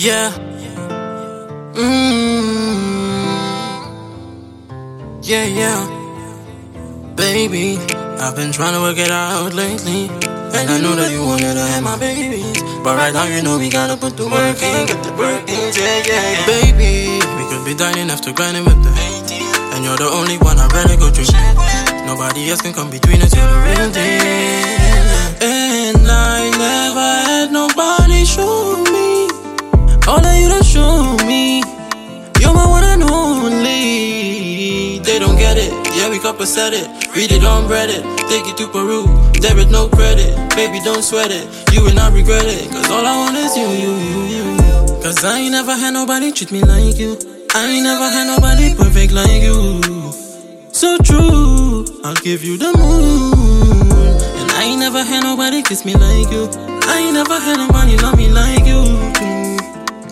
Yeah. Mmm. Yeah, yeah. Baby, I've been trying to work it out lately. And I know that you wanted to have my babies. But right now, you know we gotta put the work in, get the work in, yeah, yeah. Baby, we could be dining after grinding with the And you're the only one I really go through. Nobody else can come between us, you're the real deal. We couple said it. Read it on Reddit. Take it to Peru. Debit, no credit. Baby, don't sweat it. You will not regret it. Cause all I want is you, you, you, you. Cause I ain't never had nobody treat me like you. I ain't never had nobody perfect like you. So true. I'll give you the moon. And I ain't never had nobody kiss me like you. I ain't never had nobody love me like you.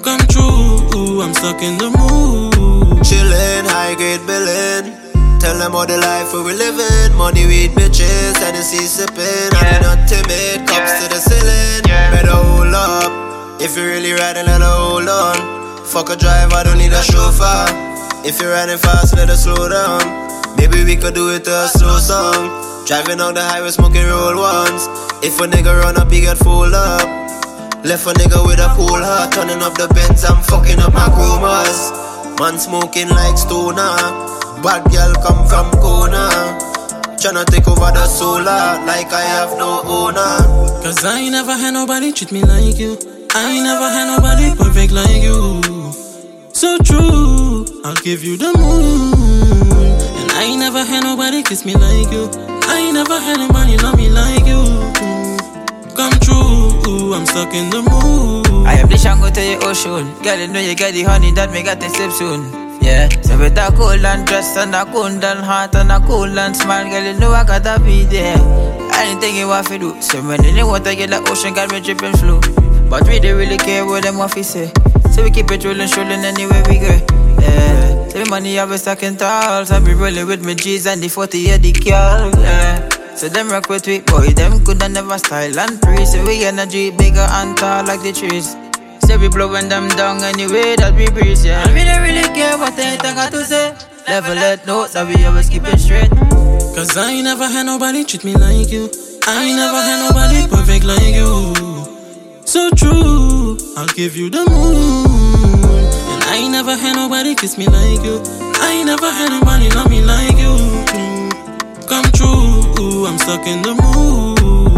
Come true. I'm stuck in the mood. Chillin', high grade billin'. Tell them all the life we're living. Money, weed, bitches, Tennessee sipping. I'm not timid, cups to the ceiling. Better hold up. If you're really riding, let her hold on. Fuck a drive, I don't need a chauffeur. If you're riding fast, let her slow down. Maybe we could do it to a slow song. Driving on the highway, smoking roll ones. If a nigga run up, he get full up. Left a nigga with a cool heart, turning up the Benz, I'm fucking up my chromas. Man smoking like stoner. Bad girl come from corner. Tryna take over the solar like I have no owner. Cause I ain't never had nobody treat me like you. I ain't never had nobody perfect like you. So true, I'll give you the moon. And I ain't never had nobody kiss me like you. I ain't never had nobody love me like you. Come true, I'm stuck in the mood. I have the shango to your ocean. Girl, you know you get the honey that me got the sip soon. Yeah, so better cool and dress and a cool and heart and a cool and smile. Girl, you know I gotta be there. Anything you want to do. So when in the water, get like ocean, got me dripping flow. But we don't really care what them want to say. So we keep it rolling, strolling anywhere we go. Yeah, so money I be stacking tall. I be rolling with my G's and the 40 year the girl. Yeah. So them rock with we boy, them coulda never style and free. So we energy bigger and tall like the trees. So we blowing them down anyway that we breeze, yeah. And we don't really care what they think got to say. Level let note that we always keep it straight. Cause I ain't never had nobody treat me like you. I ain't never had nobody perfect like you. So true, I'll give you the moon. And I ain't never had nobody kiss me like you. I ain't never had nobody love me like you. Come true, I'm stuck in the mood.